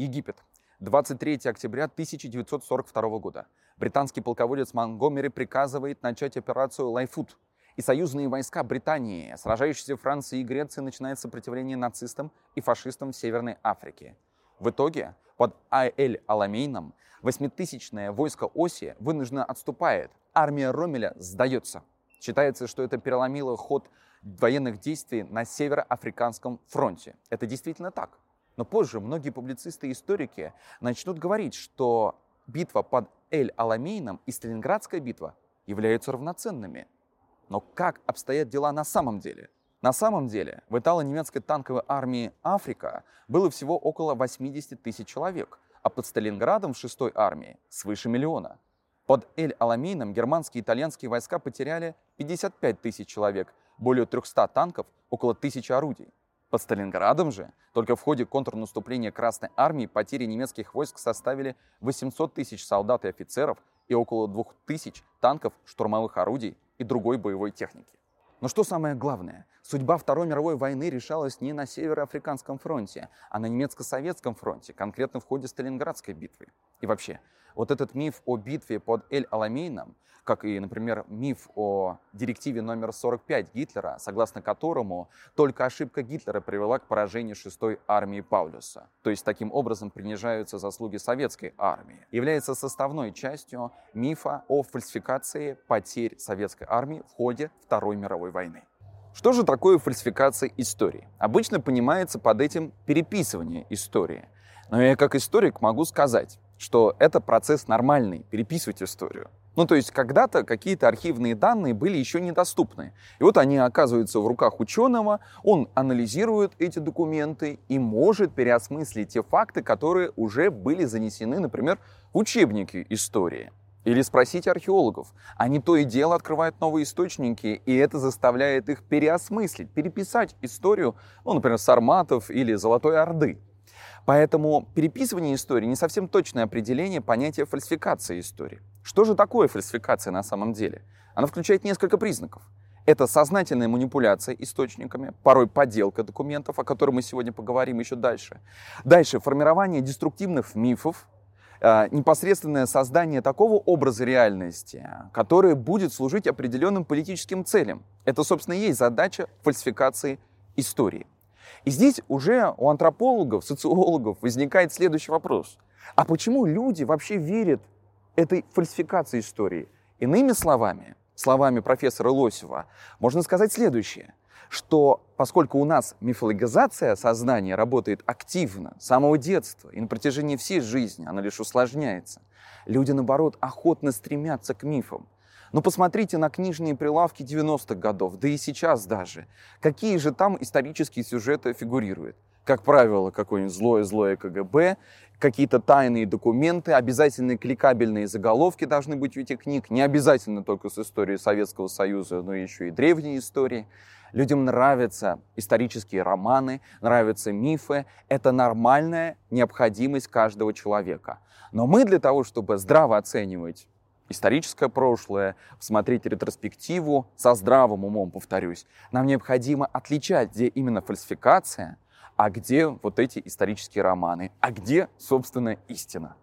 Египет. 23 октября 1942 года. Британский полководец Монгомери приказывает начать операцию «Лайфут», и союзные войска Британии, сражающиеся Франции и Греции, начинают сопротивление нацистам и фашистам в Северной Африке. В итоге под Айль-Аламейном восьмитысячное войско Оси вынужденно отступает, армия Ромеля сдается. Считается, что это переломило ход военных действий на Североафриканском фронте. Это действительно так. Но позже многие публицисты и историки начнут говорить, что битва под Эль-Аламейном и Сталинградская битва являются равноценными. Но как обстоят дела на самом деле? На самом деле в итало-немецкой танковой армии Африка было всего около 80 тысяч человек, а под Сталинградом в 6-й армии свыше миллиона. Под Эль-Аламейном германские и итальянские войска потеряли 55 тысяч человек, более 300 танков, около тысячи орудий. Под Сталинградом же только в ходе контрнаступления Красной Армии потери немецких войск составили 800 тысяч солдат и офицеров и около 2000 танков, штурмовых орудий и другой боевой техники. Но что самое главное, судьба Второй мировой войны решалась не на Североафриканском фронте, а на немецко-советском фронте, конкретно в ходе Сталинградской битвы. И вообще, вот этот миф о битве под Эль-Аламейном как и, например, миф о директиве номер 45 Гитлера, согласно которому только ошибка Гитлера привела к поражению 6-й армии Паулюса. То есть таким образом принижаются заслуги советской армии. Является составной частью мифа о фальсификации потерь советской армии в ходе Второй мировой войны. Что же такое фальсификация истории? Обычно понимается под этим переписывание истории. Но я как историк могу сказать, что это процесс нормальный, переписывать историю. Ну, то есть когда-то какие-то архивные данные были еще недоступны. И вот они оказываются в руках ученого, он анализирует эти документы и может переосмыслить те факты, которые уже были занесены, например, в учебники истории. Или спросить археологов. Они то и дело открывают новые источники, и это заставляет их переосмыслить, переписать историю, ну, например, Сарматов или Золотой Орды. Поэтому переписывание истории не совсем точное определение понятия фальсификации истории. Что же такое фальсификация на самом деле? Она включает несколько признаков. Это сознательная манипуляция источниками, порой подделка документов, о которых мы сегодня поговорим еще дальше. Дальше формирование деструктивных мифов, э, непосредственное создание такого образа реальности, который будет служить определенным политическим целям. Это, собственно, и есть задача фальсификации истории. И здесь уже у антропологов, социологов возникает следующий вопрос. А почему люди вообще верят этой фальсификации истории? Иными словами, словами профессора Лосева, можно сказать следующее, что поскольку у нас мифологизация сознания работает активно с самого детства и на протяжении всей жизни, она лишь усложняется, люди, наоборот, охотно стремятся к мифам. Но посмотрите на книжные прилавки 90-х годов, да и сейчас даже. Какие же там исторические сюжеты фигурируют? Как правило, какое-нибудь злое-злое КГБ, какие-то тайные документы, обязательные кликабельные заголовки должны быть у этих книг, не обязательно только с историей Советского Союза, но еще и древние истории. Людям нравятся исторические романы, нравятся мифы. Это нормальная необходимость каждого человека. Но мы для того, чтобы здраво оценивать историческое прошлое, смотреть ретроспективу со здравым умом, повторюсь. Нам необходимо отличать, где именно фальсификация, а где вот эти исторические романы, а где, собственно, истина.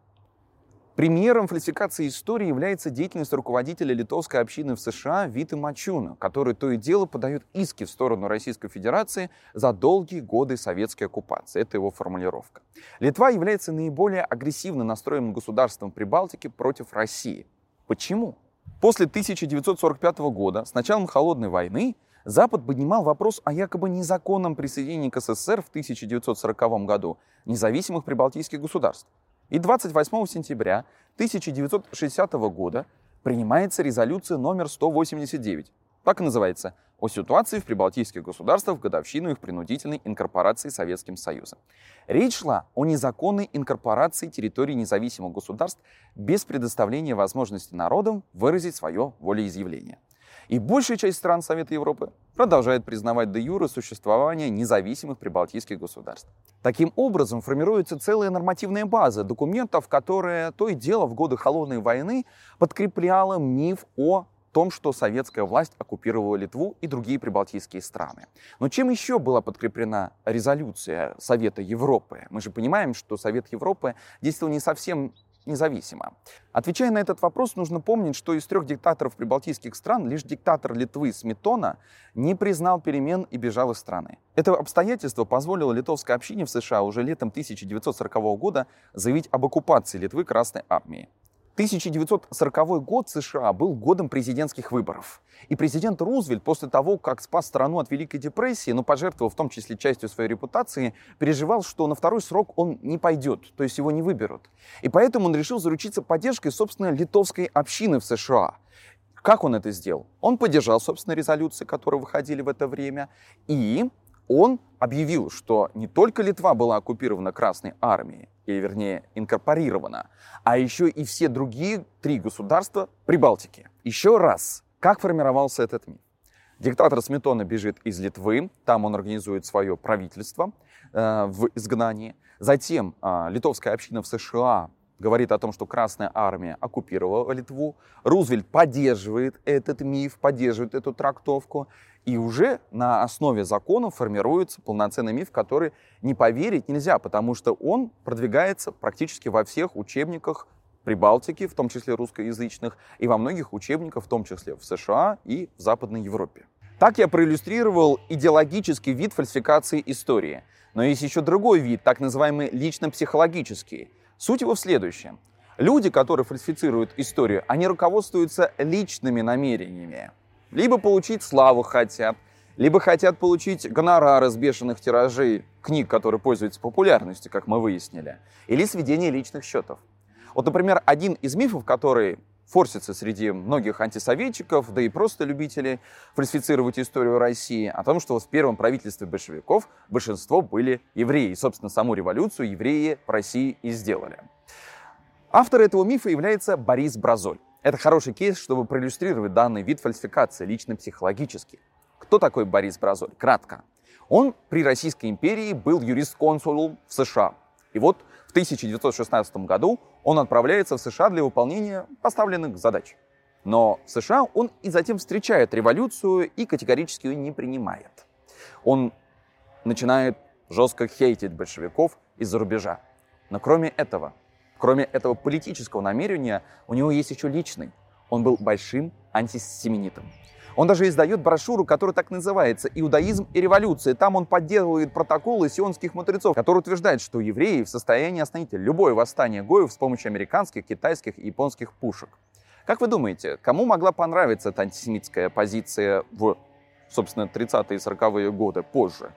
Примером фальсификации истории является деятельность руководителя литовской общины в США Виты Мачуна, который то и дело подает иски в сторону Российской Федерации за долгие годы советской оккупации. Это его формулировка. Литва является наиболее агрессивно настроенным государством Прибалтики против России – Почему? После 1945 года, с началом Холодной войны, Запад поднимал вопрос о якобы незаконном присоединении к СССР в 1940 году независимых прибалтийских государств. И 28 сентября 1960 года принимается резолюция номер 189, так и называется о ситуации в прибалтийских государствах в годовщину их принудительной инкорпорации Советским Союзом. Речь шла о незаконной инкорпорации территорий независимых государств без предоставления возможности народам выразить свое волеизъявление. И большая часть стран Совета Европы продолжает признавать де юре существование независимых прибалтийских государств. Таким образом, формируется целая нормативная база документов, которая то и дело в годы Холодной войны подкрепляла миф о том, что советская власть оккупировала Литву и другие прибалтийские страны. Но чем еще была подкреплена резолюция Совета Европы? Мы же понимаем, что Совет Европы действовал не совсем независимо. Отвечая на этот вопрос, нужно помнить, что из трех диктаторов прибалтийских стран лишь диктатор Литвы Сметона не признал перемен и бежал из страны. Это обстоятельство позволило литовской общине в США уже летом 1940 года заявить об оккупации Литвы Красной Армией. 1940 год США был годом президентских выборов. И президент Рузвельт после того, как спас страну от Великой депрессии, но пожертвовал в том числе частью своей репутации, переживал, что на второй срок он не пойдет, то есть его не выберут. И поэтому он решил заручиться поддержкой, собственно, литовской общины в США. Как он это сделал? Он поддержал, собственно, резолюции, которые выходили в это время, и он объявил, что не только Литва была оккупирована Красной Армией, или вернее инкорпорирована, а еще и все другие три государства Прибалтики. Еще раз, как формировался этот миф? Диктатор Сметона бежит из Литвы, там он организует свое правительство э, в изгнании. Затем э, литовская община в США говорит о том, что Красная Армия оккупировала Литву. Рузвельт поддерживает этот миф, поддерживает эту трактовку. И уже на основе законов формируется полноценный миф, который не поверить нельзя, потому что он продвигается практически во всех учебниках Прибалтики, в том числе русскоязычных, и во многих учебниках, в том числе в США и в Западной Европе. Так я проиллюстрировал идеологический вид фальсификации истории. Но есть еще другой вид, так называемый лично-психологический. Суть его в следующем. Люди, которые фальсифицируют историю, они руководствуются личными намерениями. Либо получить славу хотят, либо хотят получить гонорары с бешеных тиражей книг, которые пользуются популярностью, как мы выяснили, или сведение личных счетов. Вот, например, один из мифов, который форсится среди многих антисоветчиков, да и просто любителей фальсифицировать историю России, о том, что в первом правительстве большевиков большинство были евреи. И, собственно, саму революцию евреи в России и сделали. Автор этого мифа является Борис Бразоль. Это хороший кейс, чтобы проиллюстрировать данный вид фальсификации лично-психологически. Кто такой Борис Бразоль? Кратко. Он при Российской империи был юрист-консулом в США. И вот в 1916 году он отправляется в США для выполнения поставленных задач. Но в США он и затем встречает революцию и категорически ее не принимает. Он начинает жестко хейтить большевиков из-за рубежа. Но кроме этого, Кроме этого политического намерения, у него есть еще личный. Он был большим антисемитом. Он даже издает брошюру, которая так называется «Иудаизм и революция». Там он подделывает протоколы сионских мудрецов, которые утверждают, что евреи в состоянии остановить любое восстание гоев с помощью американских, китайских и японских пушек. Как вы думаете, кому могла понравиться эта антисемитская позиция в, собственно, 30-е и 40-е годы позже?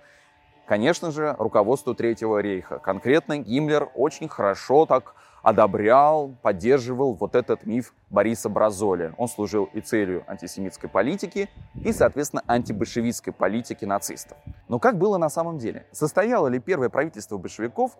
Конечно же, руководству Третьего рейха. Конкретно Гиммлер очень хорошо так одобрял, поддерживал вот этот миф Бориса Бразоли. Он служил и целью антисемитской политики, и, соответственно, антибольшевистской политики нацистов. Но как было на самом деле? Состояло ли первое правительство большевиков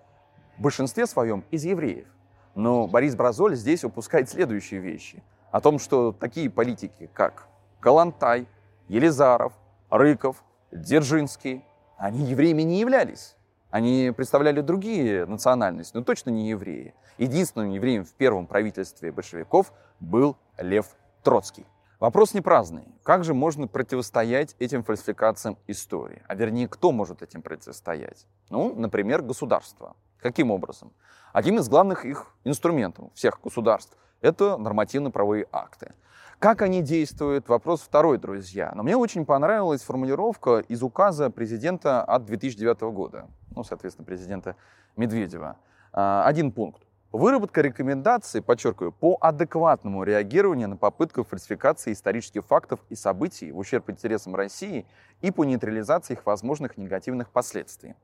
в большинстве своем из евреев? Но Борис Бразоль здесь упускает следующие вещи. О том, что такие политики, как Калантай, Елизаров, Рыков, Дзержинский, они евреями не являлись. Они представляли другие национальности, но точно не евреи. Единственным евреем в первом правительстве большевиков был Лев Троцкий. Вопрос не праздный. Как же можно противостоять этим фальсификациям истории? А вернее, кто может этим противостоять? Ну, например, государство. Каким образом? Один из главных их инструментов всех государств – это нормативно-правовые акты. Как они действуют? Вопрос второй, друзья. Но мне очень понравилась формулировка из указа президента от 2009 года. Ну, соответственно, президента Медведева. А, один пункт. Выработка рекомендаций, подчеркиваю, по адекватному реагированию на попытку фальсификации исторических фактов и событий в ущерб интересам России и по нейтрализации их возможных негативных последствий.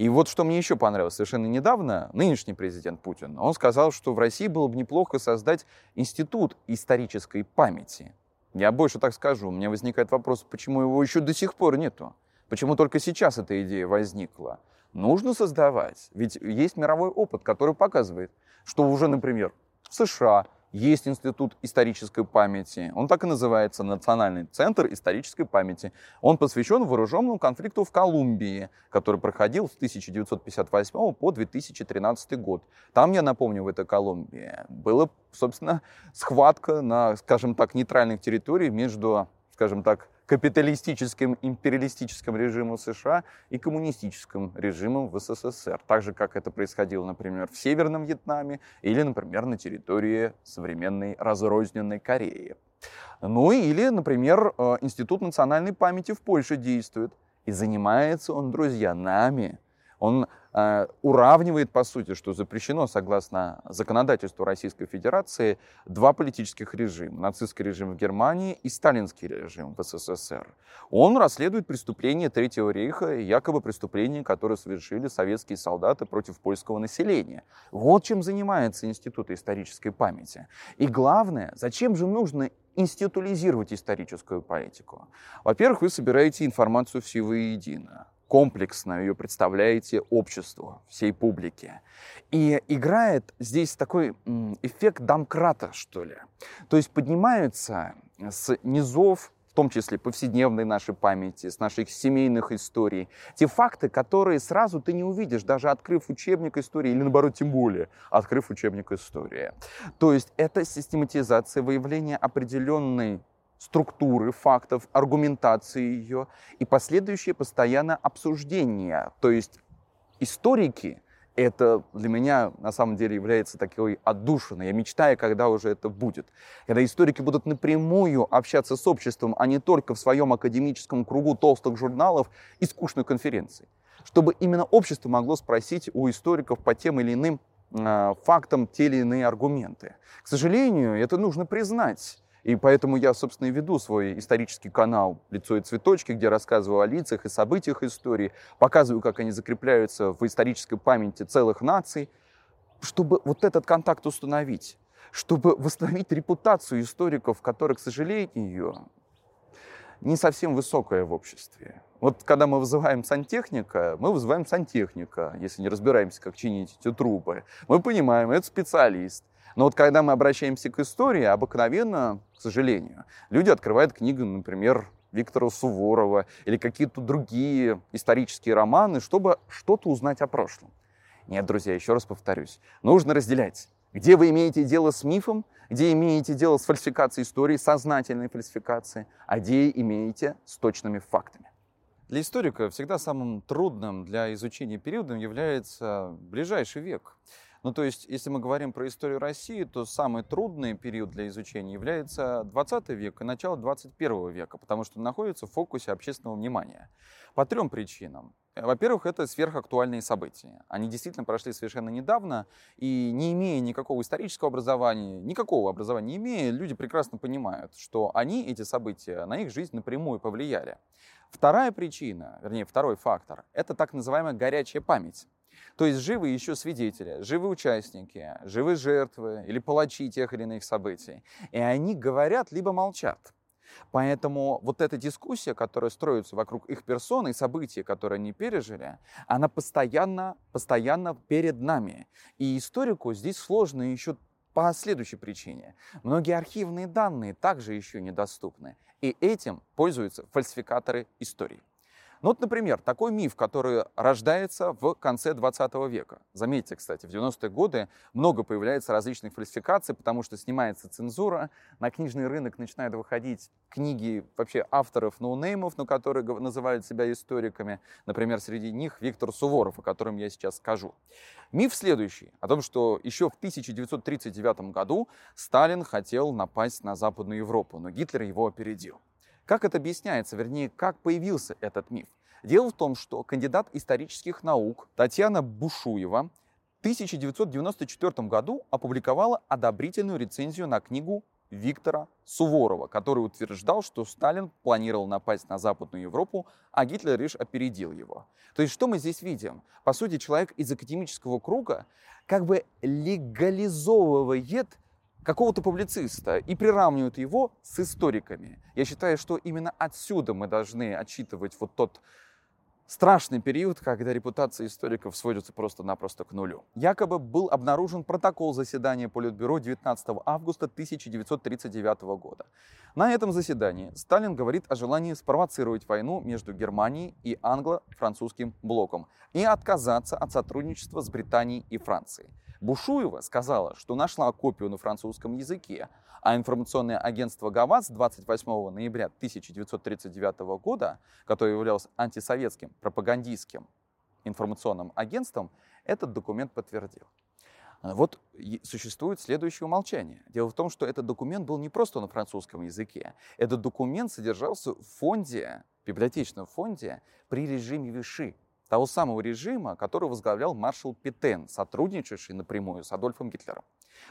И вот что мне еще понравилось совершенно недавно, нынешний президент Путин, он сказал, что в России было бы неплохо создать институт исторической памяти. Я больше так скажу, у меня возникает вопрос, почему его еще до сих пор нету? Почему только сейчас эта идея возникла? нужно создавать. Ведь есть мировой опыт, который показывает, что уже, например, в США, есть Институт исторической памяти. Он так и называется Национальный центр исторической памяти. Он посвящен вооруженному конфликту в Колумбии, который проходил с 1958 по 2013 год. Там, я напомню, в этой Колумбии была, собственно, схватка на, скажем так, нейтральных территориях между, скажем так, капиталистическим империалистическим режимом США и коммунистическим режимом в СССР. Так же, как это происходило, например, в Северном Вьетнаме или, например, на территории современной разрозненной Кореи. Ну или, например, э, Институт национальной памяти в Польше действует. И занимается он, друзья, нами. Он Э, уравнивает, по сути, что запрещено, согласно законодательству Российской Федерации, два политических режима. Нацистский режим в Германии и сталинский режим в СССР. Он расследует преступления Третьего рейха, якобы преступления, которые совершили советские солдаты против польского населения. Вот чем занимается Институт исторической памяти. И главное, зачем же нужно институализировать историческую политику? Во-первых, вы собираете информацию все воедино комплексно ее представляете обществу, всей публике. И играет здесь такой эффект домкрата, что ли. То есть поднимаются с низов в том числе повседневной нашей памяти, с наших семейных историй. Те факты, которые сразу ты не увидишь, даже открыв учебник истории, или наоборот, тем более, открыв учебник истории. То есть это систематизация выявления определенной структуры фактов, аргументации ее и последующее постоянное обсуждение. То есть историки, это для меня на самом деле является такой отдушиной. Я мечтаю, когда уже это будет. Когда историки будут напрямую общаться с обществом, а не только в своем академическом кругу толстых журналов и скучной конференции. Чтобы именно общество могло спросить у историков по тем или иным э, фактам те или иные аргументы. К сожалению, это нужно признать. И поэтому я, собственно, и веду свой исторический канал «Лицо и цветочки», где рассказываю о лицах и событиях истории, показываю, как они закрепляются в исторической памяти целых наций, чтобы вот этот контакт установить, чтобы восстановить репутацию историков, которые, к сожалению, не совсем высокая в обществе. Вот когда мы вызываем сантехника, мы вызываем сантехника, если не разбираемся, как чинить эти трубы. Мы понимаем, это специалист. Но вот когда мы обращаемся к истории, обыкновенно, к сожалению, люди открывают книгу, например, Виктора Суворова или какие-то другие исторические романы, чтобы что-то узнать о прошлом. Нет, друзья, еще раз повторюсь, нужно разделять. Где вы имеете дело с мифом, где имеете дело с фальсификацией истории, сознательной фальсификацией, а где имеете с точными фактами. Для историка всегда самым трудным для изучения периодом является ближайший век. Ну, то есть, если мы говорим про историю России, то самый трудный период для изучения является 20 век и начало 21 века, потому что находится в фокусе общественного внимания. По трем причинам. Во-первых, это сверхактуальные события. Они действительно прошли совершенно недавно, и не имея никакого исторического образования, никакого образования не имея, люди прекрасно понимают, что они, эти события, на их жизнь напрямую повлияли. Вторая причина, вернее, второй фактор, это так называемая горячая память. То есть живы еще свидетели, живы участники, живы жертвы или палачи тех или иных событий. И они говорят либо молчат. Поэтому вот эта дискуссия, которая строится вокруг их персоны и событий, которые они пережили, она постоянно, постоянно перед нами. И историку здесь сложно еще по следующей причине. Многие архивные данные также еще недоступны. И этим пользуются фальсификаторы истории. Ну вот, например, такой миф, который рождается в конце 20 века. Заметьте, кстати, в 90-е годы много появляется различных фальсификаций, потому что снимается цензура, на книжный рынок начинают выходить книги вообще авторов ноунеймов, но которые называют себя историками. Например, среди них Виктор Суворов, о котором я сейчас скажу. Миф следующий, о том, что еще в 1939 году Сталин хотел напасть на Западную Европу, но Гитлер его опередил. Как это объясняется, вернее, как появился этот миф? Дело в том, что кандидат исторических наук Татьяна Бушуева в 1994 году опубликовала одобрительную рецензию на книгу Виктора Суворова, который утверждал, что Сталин планировал напасть на Западную Европу, а Гитлер лишь опередил его. То есть что мы здесь видим? По сути, человек из академического круга как бы легализовывает какого-то публициста и приравнивают его с историками. Я считаю, что именно отсюда мы должны отчитывать вот тот Страшный период, когда репутация историков сводится просто-напросто к нулю. Якобы был обнаружен протокол заседания Политбюро 19 августа 1939 года. На этом заседании Сталин говорит о желании спровоцировать войну между Германией и англо-французским блоком и отказаться от сотрудничества с Британией и Францией. Бушуева сказала, что нашла копию на французском языке, а информационное агентство ГАВАЗ 28 ноября 1939 года, которое являлось антисоветским пропагандистским информационным агентством, этот документ подтвердил. Вот существует следующее умолчание. Дело в том, что этот документ был не просто на французском языке. Этот документ содержался в фонде, библиотечном фонде при режиме Виши, того самого режима, который возглавлял маршал Петен, сотрудничавший напрямую с Адольфом Гитлером.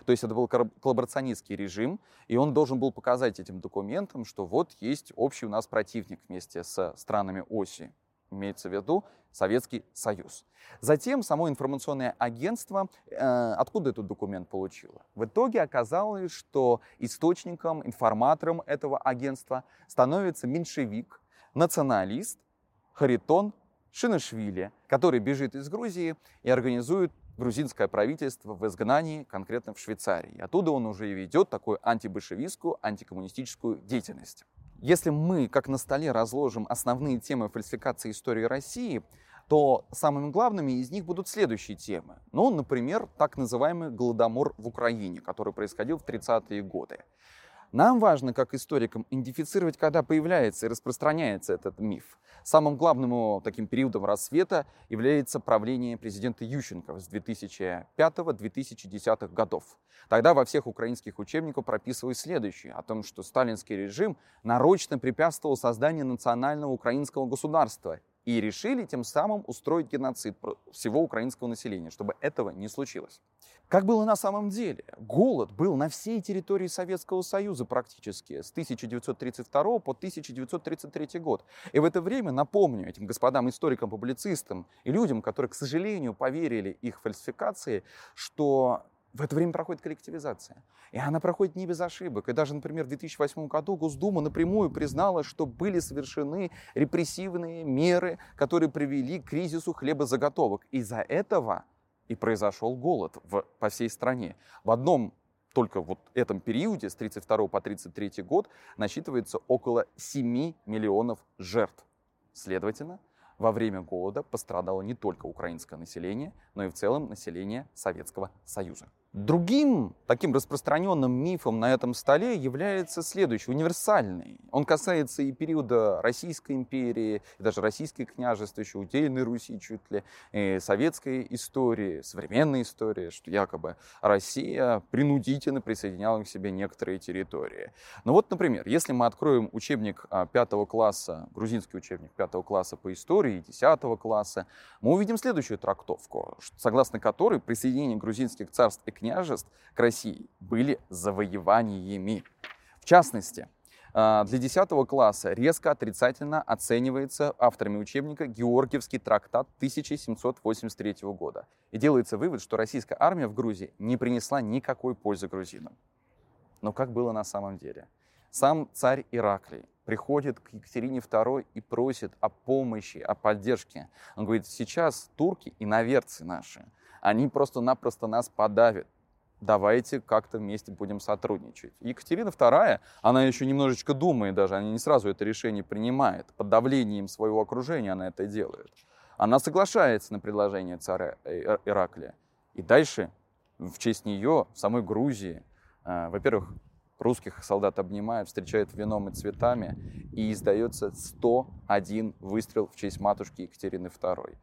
То есть это был коллаборационистский режим, и он должен был показать этим документам, что вот есть общий у нас противник вместе с странами оси, имеется в виду Советский Союз. Затем само информационное агентство, э, откуда этот документ получило? В итоге оказалось, что источником, информатором этого агентства становится меньшевик, националист Харитон Шинашвили, который бежит из Грузии и организует грузинское правительство в изгнании, конкретно в Швейцарии. Оттуда он уже и ведет такую антибольшевистскую, антикоммунистическую деятельность. Если мы, как на столе, разложим основные темы фальсификации истории России, то самыми главными из них будут следующие темы. Ну, например, так называемый голодомор в Украине, который происходил в 30-е годы. Нам важно, как историкам, идентифицировать, когда появляется и распространяется этот миф. Самым главным его таким периодом рассвета является правление президента Ющенко с 2005-2010 годов. Тогда во всех украинских учебниках прописывалось следующее, о том, что сталинский режим нарочно препятствовал созданию национального украинского государства и решили тем самым устроить геноцид всего украинского населения, чтобы этого не случилось. Как было на самом деле? Голод был на всей территории Советского Союза практически с 1932 по 1933 год. И в это время, напомню этим господам историкам, публицистам и людям, которые, к сожалению, поверили их фальсификации, что в это время проходит коллективизация. И она проходит не без ошибок. И даже, например, в 2008 году Госдума напрямую признала, что были совершены репрессивные меры, которые привели к кризису хлебозаготовок. Из-за этого и произошел голод в, по всей стране. В одном только вот этом периоде, с 32 по 33 год, насчитывается около 7 миллионов жертв. Следовательно, во время голода пострадало не только украинское население, но и в целом население Советского Союза. Другим таким распространенным мифом на этом столе является следующий, универсальный. Он касается и периода Российской империи, и даже российских княжеств, еще удельной Руси чуть ли, и советской истории, современной истории, что якобы Россия принудительно присоединяла к себе некоторые территории. Ну вот, например, если мы откроем учебник а, пятого класса, грузинский учебник пятого класса по истории, десятого класса, мы увидим следующую трактовку, согласно которой присоединение грузинских царств и княжеств к России были завоеваниями. В частности, а, для 10 класса резко отрицательно оценивается авторами учебника Георгиевский трактат 1783 года. И делается вывод, что российская армия в Грузии не принесла никакой пользы грузинам. Но как было на самом деле? Сам царь Ираклий приходит к Екатерине II и просит о помощи, о поддержке. Он говорит, сейчас турки и наверцы наши – они просто-напросто нас подавят. Давайте как-то вместе будем сотрудничать. Екатерина II, она еще немножечко думает даже, она не сразу это решение принимает. Под давлением своего окружения она это делает. Она соглашается на предложение царя Ираклия. И дальше в честь нее в самой Грузии, э, во-первых, русских солдат обнимают, встречают вином и цветами, и издается 101 выстрел в честь матушки Екатерины II.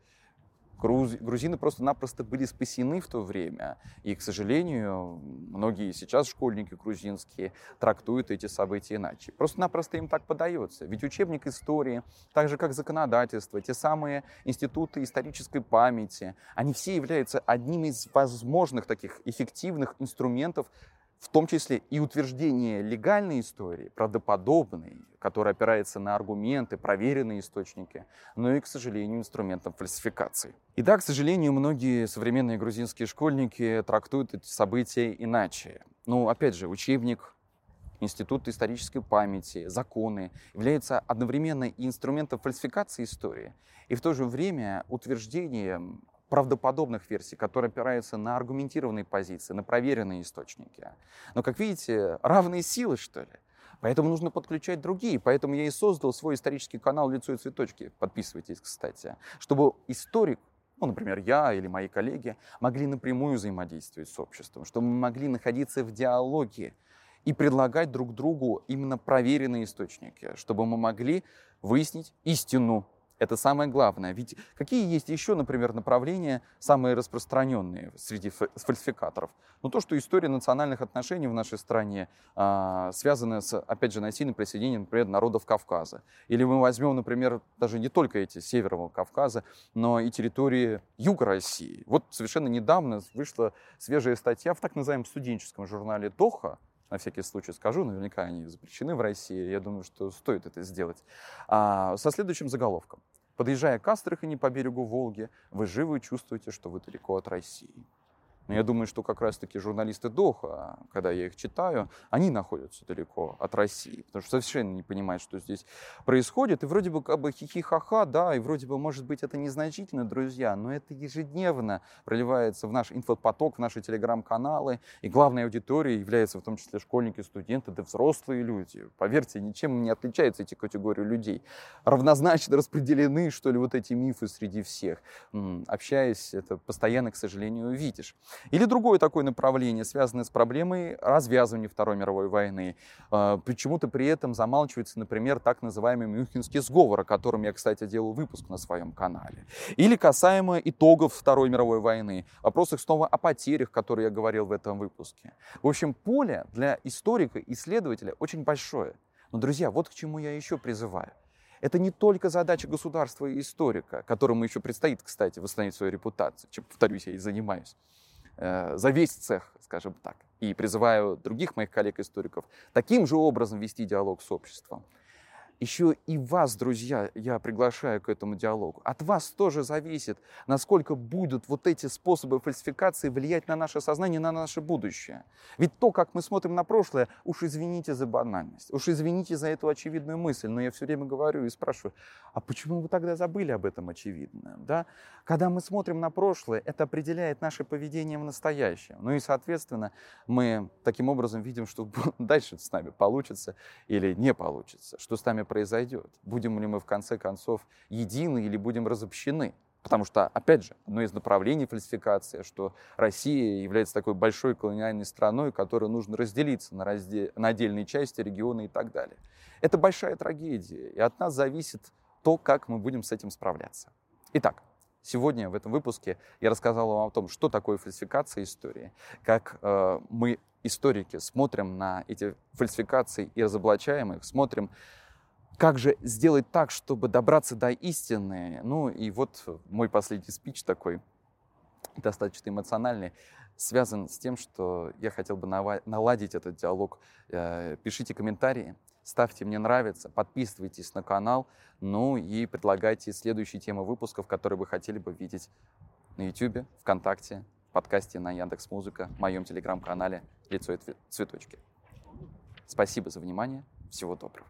Грузины просто-напросто были спасены в то время. И, к сожалению, многие сейчас школьники грузинские трактуют эти события иначе. Просто-напросто им так подается. Ведь учебник истории, так же как законодательство, те самые институты исторической памяти, они все являются одним из возможных таких эффективных инструментов в том числе и утверждение легальной истории, правдоподобной, которая опирается на аргументы, проверенные источники, но и, к сожалению, инструментом фальсификации. И да, к сожалению, многие современные грузинские школьники трактуют эти события иначе. Ну, опять же, учебник Институт исторической памяти, законы являются одновременно и инструментом фальсификации истории, и в то же время утверждением правдоподобных версий, которые опираются на аргументированные позиции, на проверенные источники. Но, как видите, равные силы, что ли? Поэтому нужно подключать другие. Поэтому я и создал свой исторический канал «Лицо и цветочки». Подписывайтесь, кстати. Чтобы историк, ну, например, я или мои коллеги, могли напрямую взаимодействовать с обществом, чтобы мы могли находиться в диалоге и предлагать друг другу именно проверенные источники, чтобы мы могли выяснить истину это самое главное. Ведь какие есть еще, например, направления, самые распространенные среди фальсификаторов? Ну, то, что история национальных отношений в нашей стране а, связана с, опять же, насильным присоединением, например, народов Кавказа. Или мы возьмем, например, даже не только эти Северного Кавказа, но и территории Юга России. Вот совершенно недавно вышла свежая статья в так называемом студенческом журнале «Доха», на всякий случай скажу, наверняка они запрещены в России, я думаю, что стоит это сделать, а, со следующим заголовком. Подъезжая к Астрахани по берегу Волги, вы живы чувствуете, что вы далеко от России. Но я думаю, что как раз-таки журналисты Доха, когда я их читаю, они находятся далеко от России, потому что совершенно не понимают, что здесь происходит. И вроде бы как бы хихи-ха-ха, да, и вроде бы, может быть, это незначительно, друзья, но это ежедневно проливается в наш инфопоток, в наши телеграм-каналы. И главной аудиторией являются в том числе школьники, студенты, да взрослые люди. Поверьте, ничем не отличаются эти категории людей. Равнозначно распределены, что ли, вот эти мифы среди всех. Общаясь, это постоянно, к сожалению, видишь. Или другое такое направление, связанное с проблемой развязывания Второй мировой войны. А, почему-то при этом замалчивается, например, так называемый Мюнхенский сговор, о котором я, кстати, делал выпуск на своем канале. Или касаемо итогов Второй мировой войны, вопросах снова о потерях, которые я говорил в этом выпуске. В общем, поле для историка, исследователя очень большое. Но, друзья, вот к чему я еще призываю. Это не только задача государства и историка, которому еще предстоит, кстати, восстановить свою репутацию, чем, повторюсь, я и занимаюсь. Э, за весь цех, скажем так. И призываю других моих коллег-историков таким же образом вести диалог с обществом еще и вас, друзья, я приглашаю к этому диалогу. От вас тоже зависит, насколько будут вот эти способы фальсификации влиять на наше сознание, на наше будущее. Ведь то, как мы смотрим на прошлое, уж извините за банальность, уж извините за эту очевидную мысль, но я все время говорю и спрашиваю, а почему вы тогда забыли об этом очевидном? Да? Когда мы смотрим на прошлое, это определяет наше поведение в настоящем. Ну и, соответственно, мы таким образом видим, что дальше с нами получится или не получится, что с нами произойдет. Будем ли мы в конце концов едины или будем разобщены. Потому что, опять же, одно из направлений фальсификации, что Россия является такой большой колониальной страной, которой нужно разделиться на, разде... на отдельные части, регионы и так далее. Это большая трагедия, и от нас зависит то, как мы будем с этим справляться. Итак, сегодня в этом выпуске я рассказал вам о том, что такое фальсификация истории, как э, мы, историки, смотрим на эти фальсификации и разоблачаем их, смотрим как же сделать так, чтобы добраться до истины? Ну и вот мой последний спич такой, достаточно эмоциональный, связан с тем, что я хотел бы наладить этот диалог. Э, пишите комментарии, ставьте мне нравится, подписывайтесь на канал, ну и предлагайте следующие темы выпусков, которые вы хотели бы видеть на YouTube, ВКонтакте, подкасте на Яндекс Музыка, моем телеграм-канале «Лицо и цветочки». Спасибо за внимание. Всего доброго.